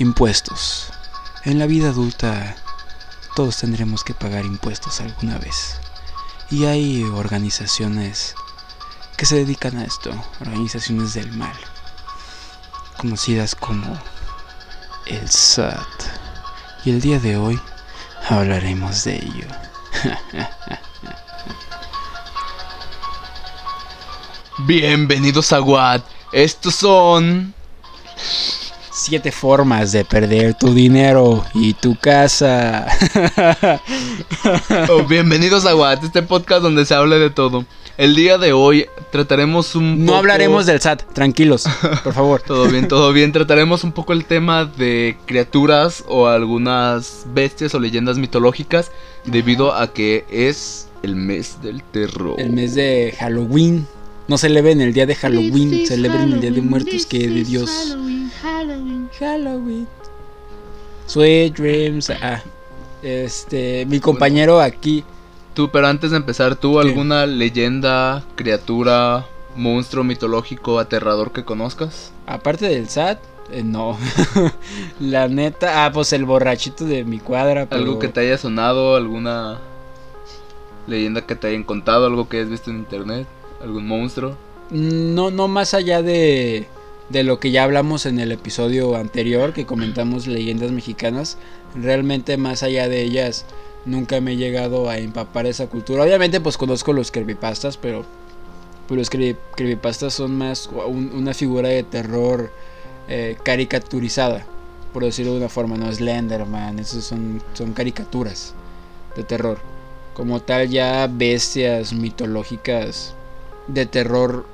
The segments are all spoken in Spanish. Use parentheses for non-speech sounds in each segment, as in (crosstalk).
Impuestos. En la vida adulta todos tendremos que pagar impuestos alguna vez. Y hay organizaciones que se dedican a esto, organizaciones del mal, conocidas como el SAT. Y el día de hoy hablaremos de ello. (laughs) Bienvenidos a Watt. Estos son. Siete formas de perder tu dinero y tu casa. Oh, bienvenidos a Watt, este podcast donde se habla de todo. El día de hoy trataremos un No poco- hablaremos del SAT, tranquilos, por favor. (laughs) Todo bien, todo bien. Trataremos un poco el tema de criaturas o algunas bestias o leyendas mitológicas debido a que es el mes del terror. El mes de Halloween. No celebren el día de Halloween, celebren el día de muertos que de Dios. Halloween, Halloween. Halloween. Sweet dreams. Ah, este, mi compañero aquí. Tú, pero antes de empezar, ¿tú ¿Qué? alguna leyenda, criatura, monstruo mitológico aterrador que conozcas? Aparte del SAT, eh, no. (laughs) La neta, ah, pues el borrachito de mi cuadra. pero- Algo que te haya sonado, alguna leyenda que te hayan contado, algo que hayas visto en internet, algún monstruo. No, no más allá de, de lo que ya hablamos en el episodio anterior, que comentamos leyendas mexicanas. Realmente más allá de ellas, nunca me he llegado a empapar esa cultura. Obviamente pues conozco los creepypastas, pero, pero los creepy- creepypastas son más un- una figura de terror eh, caricaturizada, por decirlo de una forma. No Slenderman, esos son, son caricaturas de terror. Como tal ya bestias mitológicas de terror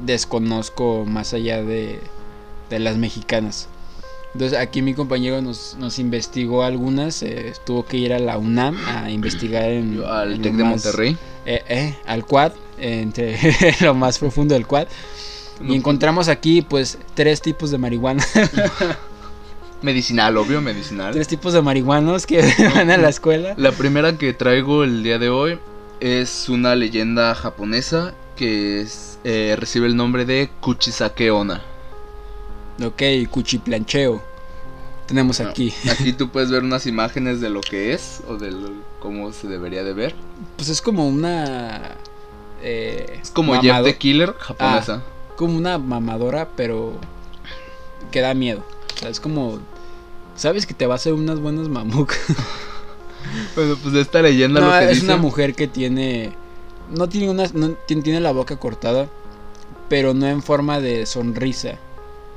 desconozco más allá de, de las mexicanas. Entonces aquí mi compañero nos, nos investigó algunas, eh, tuvo que ir a la UNAM a investigar en, Yo, al Tec de más- Monterrey. eh, eh, al quad, entre (laughs) lo más profundo del quad. No, Y encontramos aquí pues tres tipos de marihuana, (laughs) Medicinal, obvio, medicinal. tres tipos de marihuanos que (laughs) van a la escuela. La primera que traigo el día de hoy es una leyenda japonesa que es- eh, recibe el nombre de Kuchisake Onna. Ok, cuchiplancheo. Tenemos No, aquí. Aquí tú (laughs) puedes ver unas imágenes de lo que es o de lo- cómo se debería de ver. Pues es como una... eh, Es como Jeff the Killer japonesa. como una mamadora, pero que da miedo. O sea, es como. Sabes que te va a hacer unas buenas mamucas. (laughs) Bueno, pues esta leyenda No, lo que es dice una mujer que tiene. No tiene una. Tiene, la boca cortada, pero no en forma de sonrisa,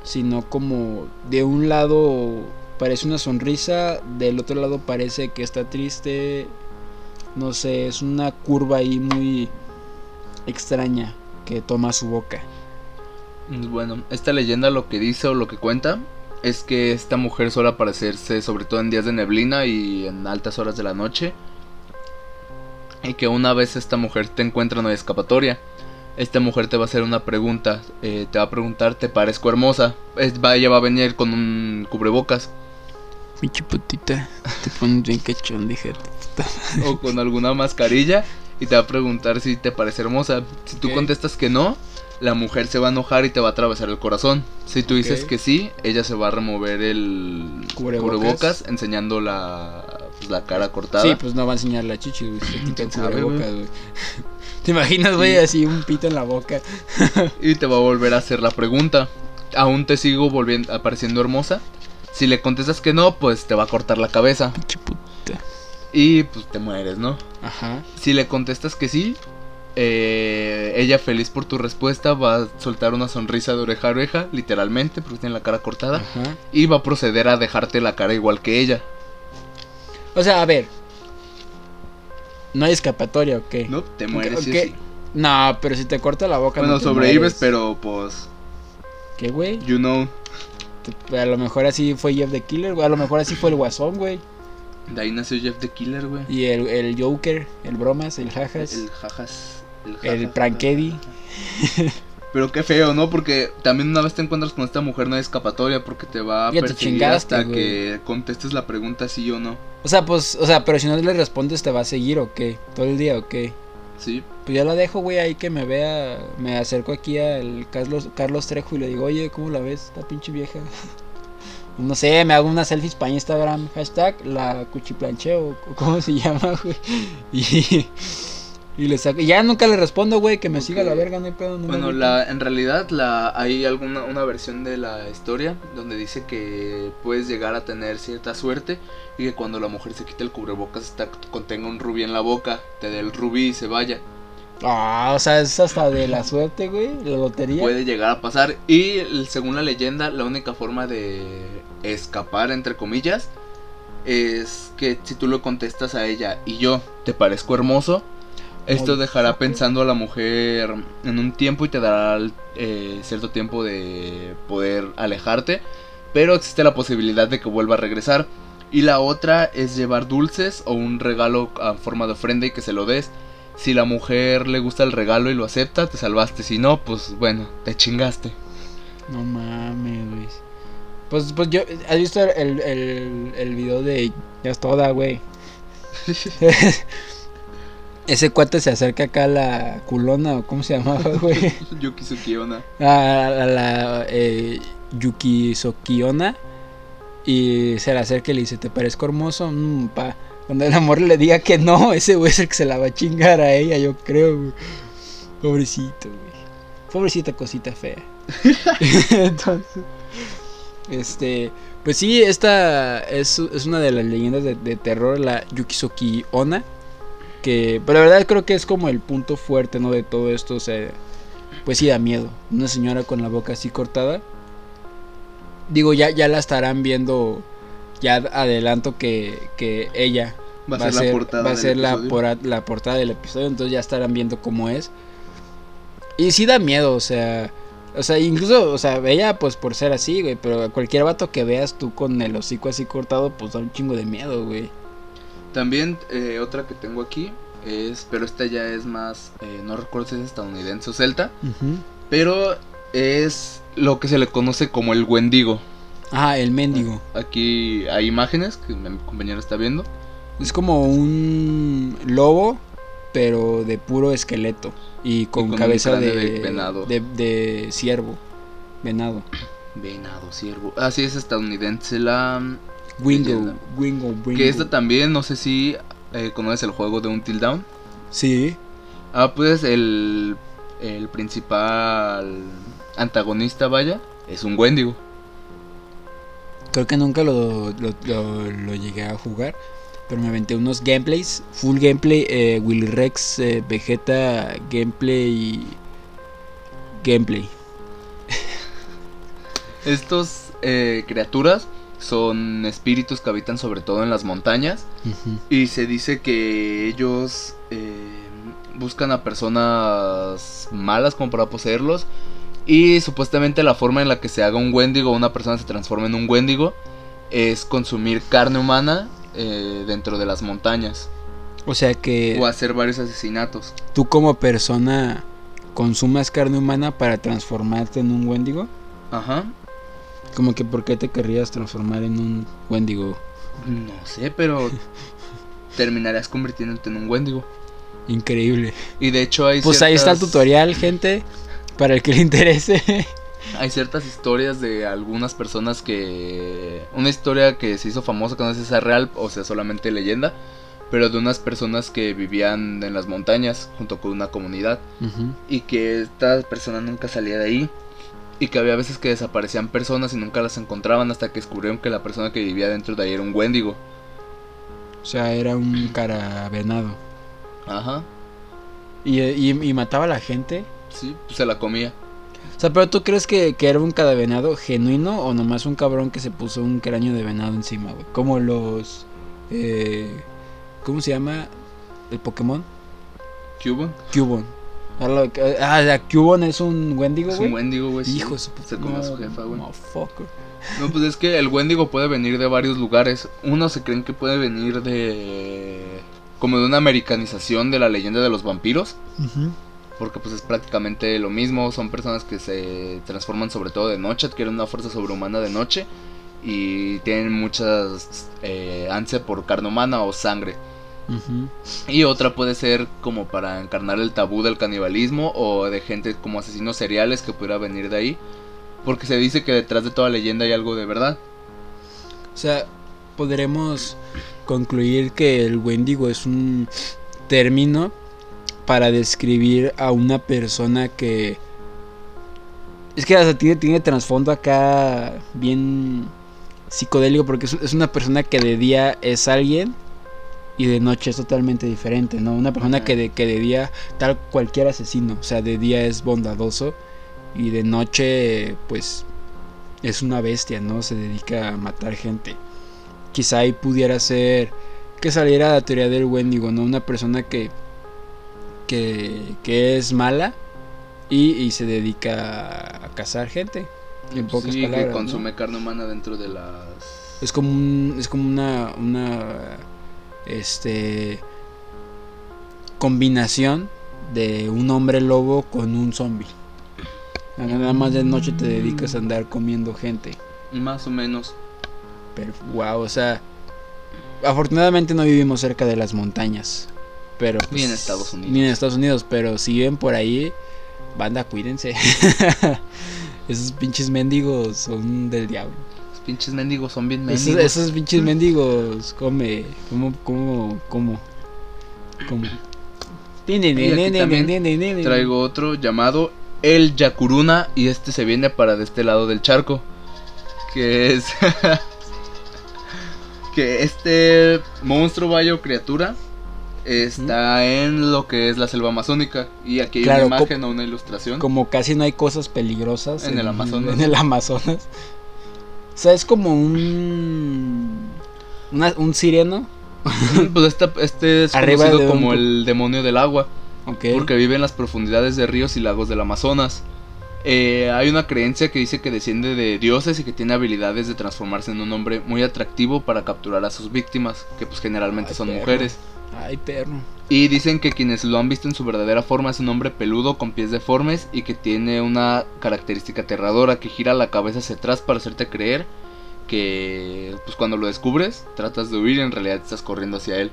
sino como de un lado parece una sonrisa, del otro lado parece que está triste. No sé, es una curva ahí muy extraña que toma su boca. Bueno, esta leyenda lo que dice o lo que cuenta es que esta mujer suele aparecerse sobre todo en días de neblina y en altas horas de la noche. Y que una vez esta mujer te encuentra no hay escapatoria. Esta mujer te va a hacer una pregunta. eh, te va a preguntar, ¿te parezco hermosa? Es- va, ella va a venir con un cubrebocas. Pinche putita, te pones bien cachón, dije. (laughs) o con alguna mascarilla. Y te va a preguntar si te parece hermosa. Si tú contestas que no, la mujer se va a enojar y te va a atravesar el corazón. Si tú dices que sí, ella se va a remover el Cubrebocas. cubrebocas, enseñando la, pues, la cara cortada. Sí, pues no va a enseñar la chichi, güey. Se quita el (laughs) ¿Quién sabe, cubrebocas, güey. (laughs) ¿Te imaginas, güey, así un pito en la boca? (laughs) Y te va a volver a hacer la pregunta. ¿Aún te sigo volviendo apareciendo hermosa? Si le contestas que no, pues te va a cortar la cabeza. Puta. Y pues te mueres, ¿no? Ajá. Si le contestas que sí, eh, ella feliz por tu respuesta va a soltar una sonrisa de oreja a oreja, literalmente, porque tiene la cara cortada, Ajá. y va a proceder a dejarte la cara igual que ella. O sea, a ver. No hay escapatoria, ¿o qué? No, te mueres Ok, sí o ok. sí. No, pero si te corta la boca. Bueno, no te sobrevives, mueres. pero pues, ¿Qué, güey? you know, Te- A lo mejor así fue Jeff the Killer, güey. A lo mejor así fue el Guasón, güey. de ahí nació Jeff the Killer, güey. Y el, el Joker, el Bromas, el Jajas, El jajas. El, el jajas. Prankedy. Pero qué feo, ¿no? Porque también una vez te encuentras con esta mujer no hay escapatoria porque te va a Ya te perseguir hasta güey. que contestes la pregunta sí o no. O sea, pues, o sea, pero si no le respondes, ¿te va a seguir o qué? ¿Todo el día o qué? Sí. Pues ya la dejo, güey, ahí que me vea. Me acerco aquí al Carlos, Carlos Trejo y le digo, oye, ¿cómo la ves? Esta pinche vieja. (laughs) no sé, me hago unas selfies para Instagram, hashtag la cuchiplancheo, o cómo se (laughs) llama, güey. Y, y le saco, ya nunca le respondo, güey, que me siga la verga, no hay pedo. no Bueno, la, en realidad la, hay alguna una versión de la historia donde dice que puedes llegar a tener cierta suerte y que cuando la mujer se quite el cubrebocas está, contenga un rubí en la boca, te dé el rubí y se vaya. Ah, o sea, es hasta de la suerte, güey, la lotería. Puede llegar a pasar y según la leyenda la única forma de escapar entre comillas es que si tú lo contestas a ella y yo te parezco hermoso, esto dejará pensando a la mujer en un tiempo y te dará eh, cierto tiempo de poder alejarte, pero existe la posibilidad de que vuelva a regresar. Y la otra es llevar dulces o un regalo a forma de ofrenda y que se lo des. Si la mujer le gusta el regalo y lo acepta, te salvaste. Si no, pues bueno, te chingaste. No mames, güey. Pues, pues yo, ¿has visto el, el, el video de Ya es toda, güey? (laughs) Ese cuate se acerca acá a la culona, o cómo se llamaba, (laughs) güey. Yuki Tsukiona. A, a la eh, Yuki Sokiona. Y se le acerca y le dice, ¿te parezco hermoso? Mm, pa. Cuando el amor le diga que no, ese güey es el que se la va a chingar a ella, yo creo, güey. Pobrecito, güey. Pobrecita cosita fea. (laughs) Entonces, este, pues sí, esta es, es una de las leyendas de, de terror, la Yukisoki Ona. Que, pero la verdad creo que es como el punto fuerte, ¿no? De todo esto, o sea, pues sí da miedo. Una señora con la boca así cortada. Digo, ya, ya la estarán viendo, ya adelanto que, que ella Va a ser la portada. va a del ser la, episodio. pora- la portada del episodio, entonces ya estarán viendo cómo es. Y sí da miedo, o sea, o sea, incluso, o sea, ella pues por ser así, güey, pero cualquier vato que veas tú con el hocico así cortado, pues da un chingo de miedo, güey. También eh, otra que tengo aquí es, pero esta ya es más, eh, no recuerdo si es estadounidense o celta, pero es lo que se le conoce como el Wendigo. Ah, el mendigo. Aquí hay imágenes que mi compañero está viendo. Es como un lobo, pero de puro esqueleto y con, cabeza de, de venado. de, de ciervo, venado. Venado, ciervo. Así es estadounidense la... Wingo, wingo, wingo. Que esta también, no sé si eh, conoces el juego de Until Dawn. Sí. Ah, pues el, el principal antagonista, vaya, es un Wendigo. Creo que nunca lo, lo, lo- lo llegué a jugar. Pero me aventé unos gameplays. Full gameplay. Eh, Willy Rex, eh, Vegeta, gameplay. Gameplay. Estos eh, criaturas son espíritus que habitan sobre todo en las montañas. Y se dice que ellos eh, buscan a personas malas como para poseerlos. Y supuestamente la forma en la que se haga un Wendigo o una persona se transforma en un Wendigo es consumir carne humana eh, dentro de las montañas. O sea que O hacer varios asesinatos. tú como persona consumas carne humana para transformarte en un Wendigo. Ajá. Como que ¿por qué te querrías transformar en un Wendigo? No sé, pero (laughs) terminarías convirtiéndote en un Wendigo. Increíble. Y de hecho hay Pues ahí está el tutorial, gente. Para el que le interese. (laughs) Hay ciertas historias de algunas personas que... Una historia que se hizo famosa, que no sé si sea real o sea solamente leyenda, pero de unas personas que vivían en las montañas junto con una comunidad y que esta persona nunca salía de ahí y que había veces que desaparecían personas y nunca las encontraban hasta que descubrieron que la persona que vivía dentro de ahí era un Wendigo. O sea, era un caravenado. Ajá, Y, y, y mataba a la gente. sí, pues se la comía. O sea, pero tú crees que, que era un cadavenado genuino o nomás un cabrón que se puso un cráneo de venado encima, güey. Como los. Eh, ¿Cómo se llama? El Pokémon. Cubon Cubone. Ah, Cubone es un Wendigo, es güey. un Wendigo, güey. Hijo de su puta Se come a su jefa, güey. motherfucker. No, pues es que el Wendigo puede venir de varios lugares. Uno se creen que puede venir de. como de una americanización de la leyenda de los vampiros. Porque pues es prácticamente lo mismo. Son personas que se transforman sobre todo de noche, adquieren una fuerza sobrehumana de noche. Y tienen muchas eh, ansia por carne humana o sangre. Y otra puede ser como para encarnar el tabú del canibalismo o de gente como asesinos seriales que pudiera venir de ahí. Porque se dice que detrás de toda leyenda hay algo de verdad. O sea, podremos concluir que el Wendigo es un término para describir a una persona que... Es que o sea, tiene, tiene trasfondo acá bien psicodélico porque es una persona que de día es alguien y de noche es totalmente diferente, ¿no? Una persona que de, que de día, tal cualquier asesino, o sea, de día es bondadoso y de noche, pues, es una bestia, ¿no? Se dedica a matar gente. Quizá ahí pudiera ser que saliera la teoría del Wendigo, ¿no? Una persona que, que, que es mala y, y se dedica a cazar gente. En pocas sí, palabras. que ¿no? consume carne humana dentro de las... Es como un, es como una una este combinación de un hombre lobo con un zombie. Nada más de noche te dedicas a andar comiendo gente. Más o menos. Pero wow, o sea, afortunadamente no vivimos cerca de las montañas. Pero Ni en pues, Estados Unidos. Ni en Estados Unidos, pero si viven por ahí, banda, cuídense. (laughs) Esos pinches mendigos son del diablo. Pinches mendigos son bien Esos, mendigos. esos pinches mendigos, come. ¿Cómo? Y aquí también Traigo otro llamado El Yakuruna y este se viene para de este lado del charco. Que es... (laughs) que este monstruo vaya o criatura está en lo que es la selva amazónica. Y aquí hay Claro, una imagen o una ilustración. Como casi no hay cosas peligrosas En el Amazonas. En el Amazonas. O sea, es como un. una- un sireno. pues esta- este es (laughs) Arriba conocido un como el demonio del agua. Porque vive en las profundidades de ríos y lagos del Amazonas. Eh, hay una creencia que dice que desciende de dioses y que tiene habilidades de transformarse en un hombre muy atractivo para capturar a sus víctimas, que pues generalmente Ay, son perro. mujeres. Ay, perro. Y dicen que quienes lo han visto en su verdadera forma es un hombre peludo con pies deformes y que tiene una característica aterradora que gira la cabeza hacia atrás para hacerte creer que pues cuando lo descubres tratas de huir y en realidad estás corriendo hacia él.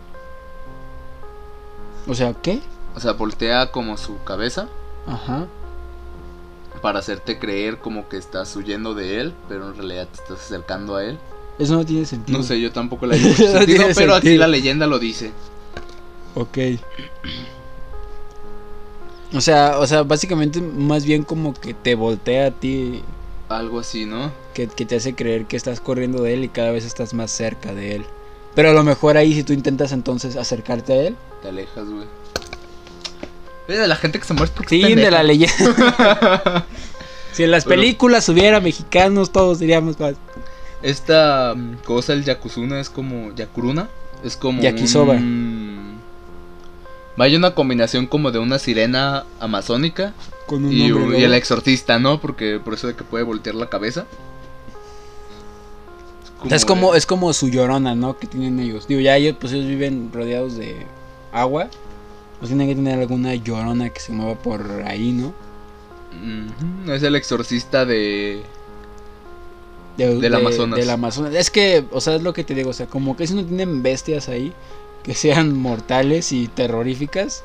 O sea, ¿qué? O sea, voltea como su cabeza Ajá. Para hacerte creer como que estás huyendo de él, pero en realidad te estás acercando a él. Eso no tiene sentido. No sé, yo tampoco (laughs) le digo No sentido, tiene pero aquí la leyenda lo dice. Ok. O sea, o sea, básicamente más bien como que te voltea a ti, Algo así, ¿no? que, que te hace creer que estás corriendo de él y cada vez estás más cerca de él. Pero a lo mejor ahí si tú intentas entonces acercarte a él. Te alejas, güey. De la gente que se muere porque Sí, pendeja. de la leyenda. (laughs) si en las películas hubiera mexicanos, todos diríamos más. Esta mm, cosa, el Yakuzuna, es como. Yakuruna. Es como. Yakisoba. un- Vaya una combinación como de una sirena amazónica Con un y, y el exorcista, ¿no? Porque por eso de que puede voltear la cabeza. es como, de- es como su llorona, ¿no? Que tienen ellos. Digo, ya ellos, pues ellos viven rodeados de agua. Pues tienen que tener alguna llorona que se mueva por ahí, ¿no? Ujú, Es el exorcista de. De- Del de- Amazonas. Del Amazonas. Es que, o sea, es lo que te digo. O sea, como que si no tienen bestias ahí que sean mortales y terroríficas,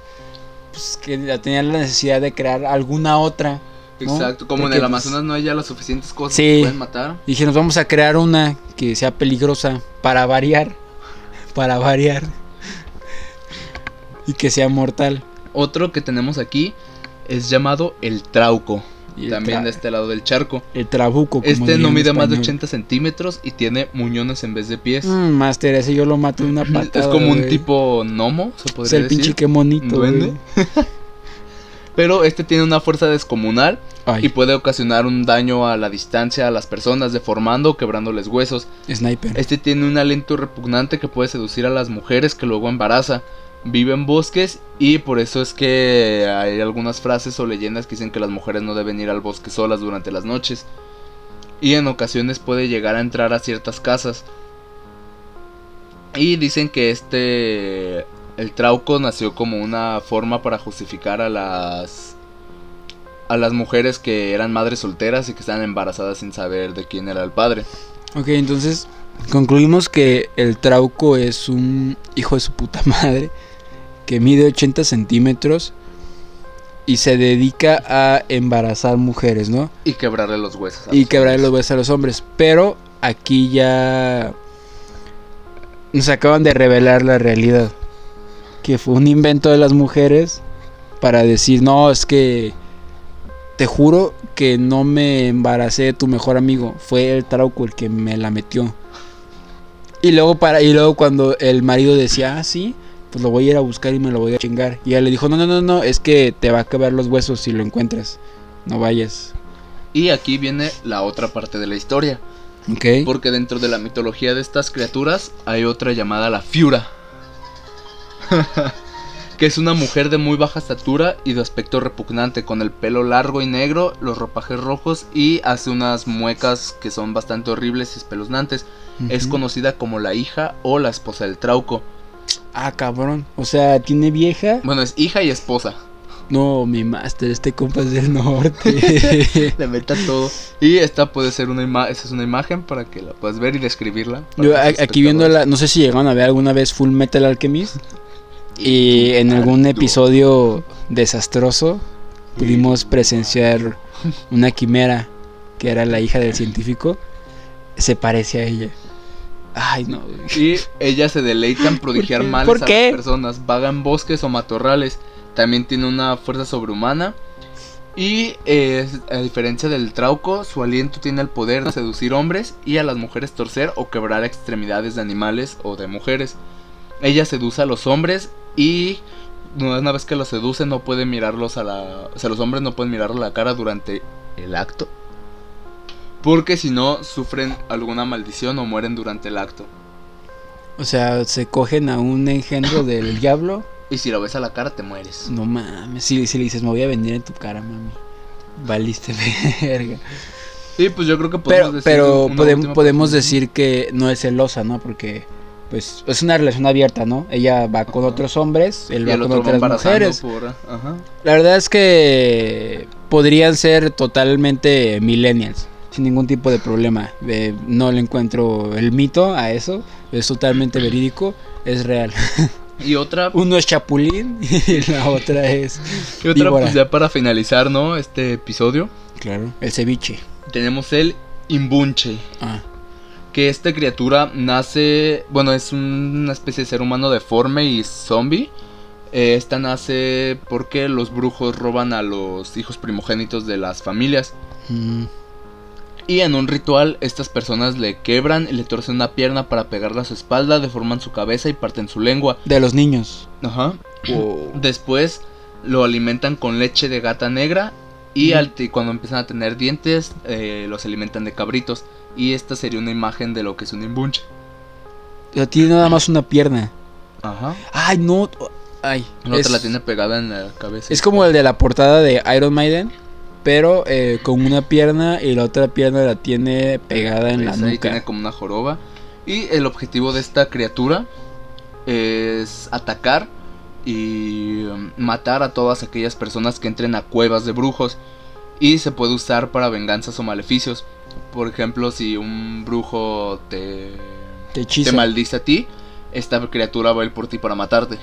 pues que tenían la necesidad de crear alguna otra. ¿no? Exacto, como Porque, en el pues, Amazonas no hay ya las suficientes cosas Sí. que pueden matar. Dije, nos vamos a crear una que sea peligrosa para variar. (laughs) Para variar. Y que sea mortal. Otro que tenemos aquí es llamado el Trauco. Y también de este lado del charco. El trabuco. como Este no mide más de español. 80 centímetros y tiene muñones en vez de pies. Mm, Master, ese yo lo mato de una patada. (laughs) es como un tipo gnomo, se Es podría el decir. pinche duende. güey. (laughs) Pero este tiene una fuerza descomunal Ay, y puede ocasionar un daño a la distancia a las personas, deformando o quebrándoles huesos. sniper. Este tiene un aliento repugnante que puede seducir a las mujeres que luego embaraza. Vive en bosques y por eso es que hay algunas frases o leyendas que dicen que las mujeres no deben ir al bosque solas durante las noches. Y en ocasiones puede llegar a entrar a ciertas casas. Y dicen que este... El trauco nació como una forma para justificar a las... A las mujeres que eran madres solteras y que estaban embarazadas sin saber de quién era el padre. Ok, entonces concluimos que el trauco es un hijo de su puta madre que mide 80 centímetros y se dedica a embarazar mujeres, ¿no? Y quebrarle los huesos. a Y los quebrarle los hombres. huesos a los hombres. Pero aquí ya nos acaban de revelar la realidad. Que fue un invento de las mujeres para decir, no, es que te juro que no me embaracé de tu mejor amigo. Fue el trauco el que me la metió. Y luego, para, y luego cuando el marido decía, ah, sí, pues lo voy a ir a buscar y me lo voy a chingar. Y ella le dijo, no, no, no, no, es que te va a quebrar los huesos si lo encuentras. No vayas. Y aquí viene la otra parte de la historia. Ok. Porque dentro de la mitología de estas criaturas hay otra llamada la Fiura. (laughs) que es una mujer de muy baja estatura y de aspecto repugnante, con el pelo largo y negro, los ropajes rojos y hace unas muecas que son bastante horribles y espeluznantes. Es conocida como la hija o la esposa del Trauco. Ah, cabrón. O sea, tiene vieja. Bueno, es hija y esposa. No, mi máster, este compa es del norte. (laughs) Le meta (laughs) todo. Y esta puede ser una imagen, es una imagen para que la puedas ver y describirla. Yo aquí viendo espectadores. la, no sé si llegaron a ver alguna vez Full Metal Alchemist y tú, en algún Arturo. episodio desastroso pudimos presenciar (laughs) una quimera que era la hija del científico, se parece a ella. Ay, no. Y ellas se deleitan en prodigiar ¿Por qué? males ¿Por a las personas. Vagan bosques o matorrales. También tiene una fuerza sobrehumana. Y eh, a diferencia del trauco, su aliento tiene el poder de seducir hombres y a las mujeres torcer o quebrar extremidades de animales o de mujeres. Ella seduce a los hombres y una vez que los seduce no puede mirarlos a la... O sea, los hombres no pueden mirarlo a la cara durante el acto. Porque si no, sufren alguna maldición o mueren durante el acto. O sea, se cogen a un engendro del (coughs) diablo. Y si lo ves a la cara, te mueres. No mames, si, si le dices, me voy a venir en tu cara, mami. Valiste (laughs) verga. Y pues yo creo que podemos Pero, decir pero podemos decir que no es celosa, ¿no? Porque pues es una relación abierta, ¿no? Ella va con Ajá. otros hombres, él Y va con va otras mujeres. por... Ajá. La verdad es que podrían ser totalmente millennials, sin ningún tipo de problema. Eh, no le encuentro el mito a eso, es totalmente verídico, es real. Y otra, (laughs) Uno es Chapulín y la otra es... y otra víbora. pues ya para finalizar, ¿no? Este episodio. Claro, el ceviche. Tenemos el Imbunche. Ah, Que esta criatura nace... Bueno, es una especie de ser humano deforme y zombie. Eh, Esta nace porque los brujos roban a los hijos primogénitos de las familias. mm, Y en un ritual, estas personas le quebran y le torcen una pierna para pegarle a su espalda, deforman su cabeza y parten su lengua. de los niños. Ajá. Después lo alimentan con leche de gata negra y al- cuando empiezan a tener dientes eh, los alimentan de cabritos. Y esta sería una imagen de lo que es un imbunche. Tiene nada más una pierna. Ajá. Ay, no. Ay. Es, otra la tiene pegada en la cabeza. es como el de la portada de Iron Maiden. Pero eh, con una pierna y la otra pierna la tiene pegada en la ahí tiene nuca. como una joroba. Y el objetivo de esta criatura es atacar y um, matar a todas aquellas personas que entren a cuevas de brujos. Y se puede usar para venganzas o maleficios. Por ejemplo, si un brujo te, Te te maldice a ti, esta criatura va a ir por ti para matarte.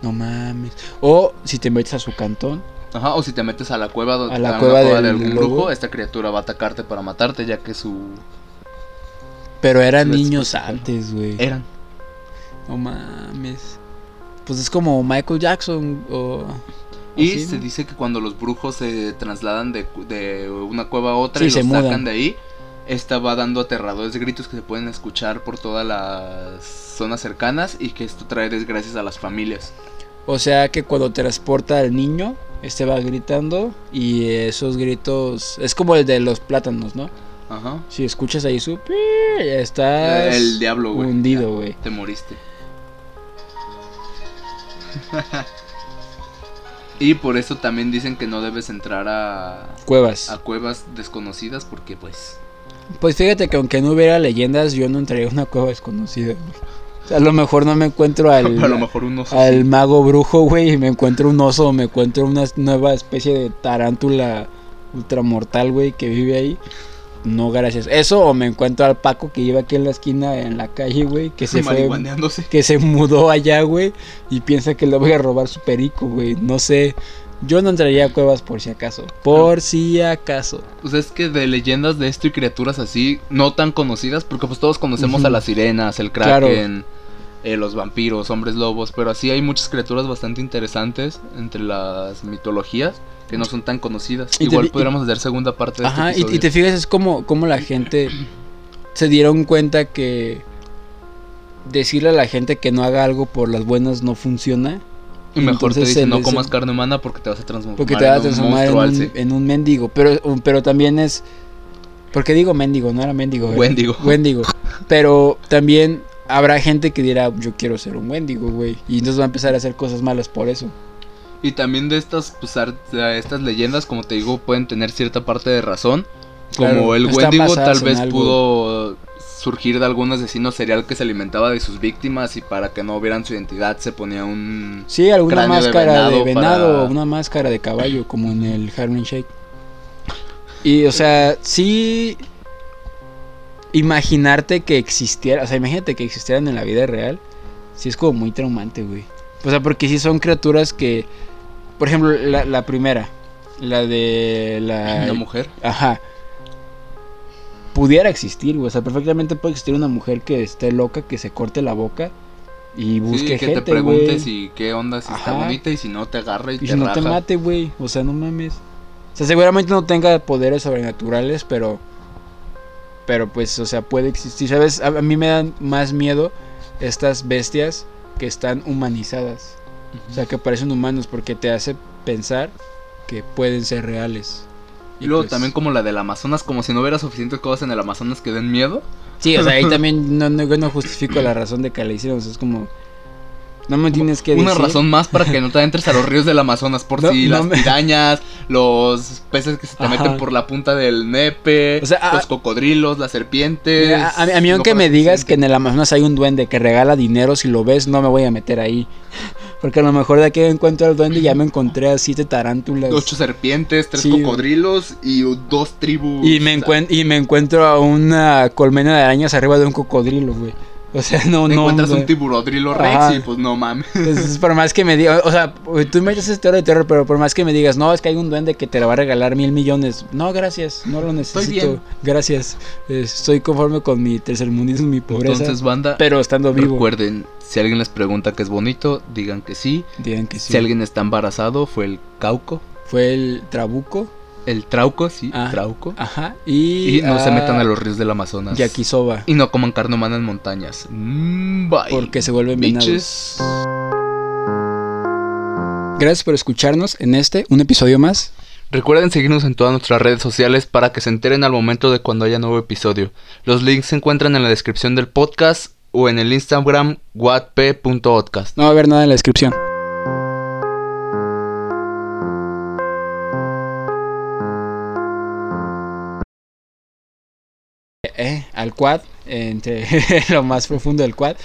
No mames. O si te metes a su cantón. Ajá, o si te metes a la cueva, A la cueva de del algún lobo. brujo, esta criatura va a atacarte para matarte, ya que su... Pero eran niños antes, güey. Eran. No mames. Pues es como Michael Jackson o... Y así, se ¿no? dice que cuando los brujos se trasladan de, de una cueva a otra Sí, y se los mudan. sacan de ahí, esta va dando aterradores gritos que se pueden escuchar por todas las zonas cercanas y que esto trae desgracias a las familias. O sea que cuando transporta al niño, este va gritando y esos gritos... Es como el de los plátanos, ¿no? Ajá. Si escuchas ahí su... pi, ya estás El diablo, güey. hundido, güey. Te moriste. (laughs) y por eso también dicen que no debes entrar a, Cuevas. a cuevas desconocidas porque pues... Pues fíjate que aunque no hubiera leyendas, yo no entraría a una cueva desconocida. güey. O sea, a lo mejor no me encuentro al, (laughs) a lo mejor uno sí. al mago brujo, güey, y me encuentro un oso, o me encuentro una nueva especie de tarántula ultramortal, güey, que vive ahí. No, gracias. Eso o me encuentro al Paco que lleva aquí en la esquina en la calle, güey, que se fue que se mudó allá, güey, y piensa que le voy a robar su perico, güey. No sé. Yo no entraría a cuevas por si acaso. Por si acaso. Pues es que de leyendas de esto y criaturas así, no tan conocidas, porque pues todos conocemos a las sirenas, el Claro. kraken, eh, los vampiros, hombres lobos, pero así hay muchas criaturas bastante interesantes entre las mitologías que no son tan conocidas. Y te Igual y- podríamos hacer segunda parte de Ajá, este y, episodio. y te fijas, es como, como la gente se dieron cuenta que decirle a la gente que no haga algo por las buenas no funciona. Y mejor te entonces se no comas carne humana porque te vas a transformar Porque te va a en un transformar en un, alce. en un mendigo. Pero, pero también es. Porque digo mendigo, no era mendigo. ¿verdad? Wendigo. (laughs) Wendigo. Pero también habrá gente que dirá, yo quiero ser un Wendigo, güey. Y entonces va a empezar a hacer cosas malas por eso. Y también de estas, pues, estas leyendas, como te digo, pueden tener cierta parte de razón. Como Claro, el Wendigo tal vez algo. pudo surgir de algún asesino serial que se alimentaba de sus víctimas y para que no vieran su identidad se ponía un... Sí, alguna de máscara de venado para- o una máscara de caballo, como en el Harlem Shake. Y, o sea, sí. Imaginarte que existiera, o sea, imagínate que existieran en la vida real. Sí, es como muy traumante, güey. O sea, porque sí son criaturas que. Por ejemplo, la, la primera, la de la. Una mujer. Ajá. Pudiera existir, güey. O sea, perfectamente puede existir una mujer que esté loca, que se corte la boca y busque Sí, que gente, te preguntes qué onda, si está bonita y si no te agarra y, Y te si no te mate, güey. O sea, no mames. O sea, seguramente no tenga poderes sobrenaturales, pero. Pero pues, o sea, puede existir. ¿Sabes? A, a mí me dan más miedo estas bestias que están humanizadas. O sea, que parecen humanos porque te hace pensar que pueden ser reales. Y luego pues, también como la del Amazonas, como si no hubiera suficientes cosas en el Amazonas que den miedo. Sí, o sea, ahí (laughs) también no, no, justifico la razón de que la hicieron. O sea, es como. No me tienes que Una decir. razón más para que no te entres a los ríos del Amazonas por (laughs) No, si no las me- pirañas, los peces que se te Ajá. meten por la punta del nepe, O sea, a- los cocodrilos, las serpientes. Mira, a, a mí- no aunque me digas que en el Amazonas hay un duende que regala dinero, si lo ves no me voy a meter ahí. Porque a lo mejor de aquí encuentro al duende y ya me encontré a siete tarántulas. Ocho serpientes, tres Sí. cocodrilos y dos tribus. Y me, y me encuentro a una colmena de arañas arriba de un cocodrilo, güey. (laughs) O sea, no, no. Encuentras un tiburodrilo rex Ajá. y pues no mames. (laughs) Entonces, por más que me digas, o sea, tú me echas teoría de terror, pero por más que me digas, no, es que hay un duende que te lo va a regalar mil millones. No, gracias, no lo necesito. bien. Gracias. Estoy conforme con mi tercermundismo y mi pobreza. Entonces, banda, pero estando vivo. recuerden, si alguien les pregunta que es bonito, digan que sí. Digan que sí. Si alguien está embarazado, fue el cauco. Fue el trabuco. El trauco, sí, Ah. trauco. Ajá. Y, Y no se ah, metan a los ríos del Amazonas. Yakisoba. Y no coman carne humana en montañas. Mm, bye. Porque se vuelven venados. Bitches. Gracias por escucharnos en este, un episodio más. Recuerden seguirnos en todas nuestras redes sociales para que se enteren al momento de cuando haya nuevo episodio. Los links se encuentran en la descripción del podcast o en el Instagram watp.podcast. No va a haber nada en la descripción. Eh, al quad, entre (laughs) lo más profundo del quad.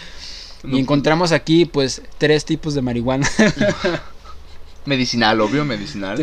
Y encontramos aquí, pues, tres tipos de marihuana. (laughs) Medicinal, obvio, medicinal.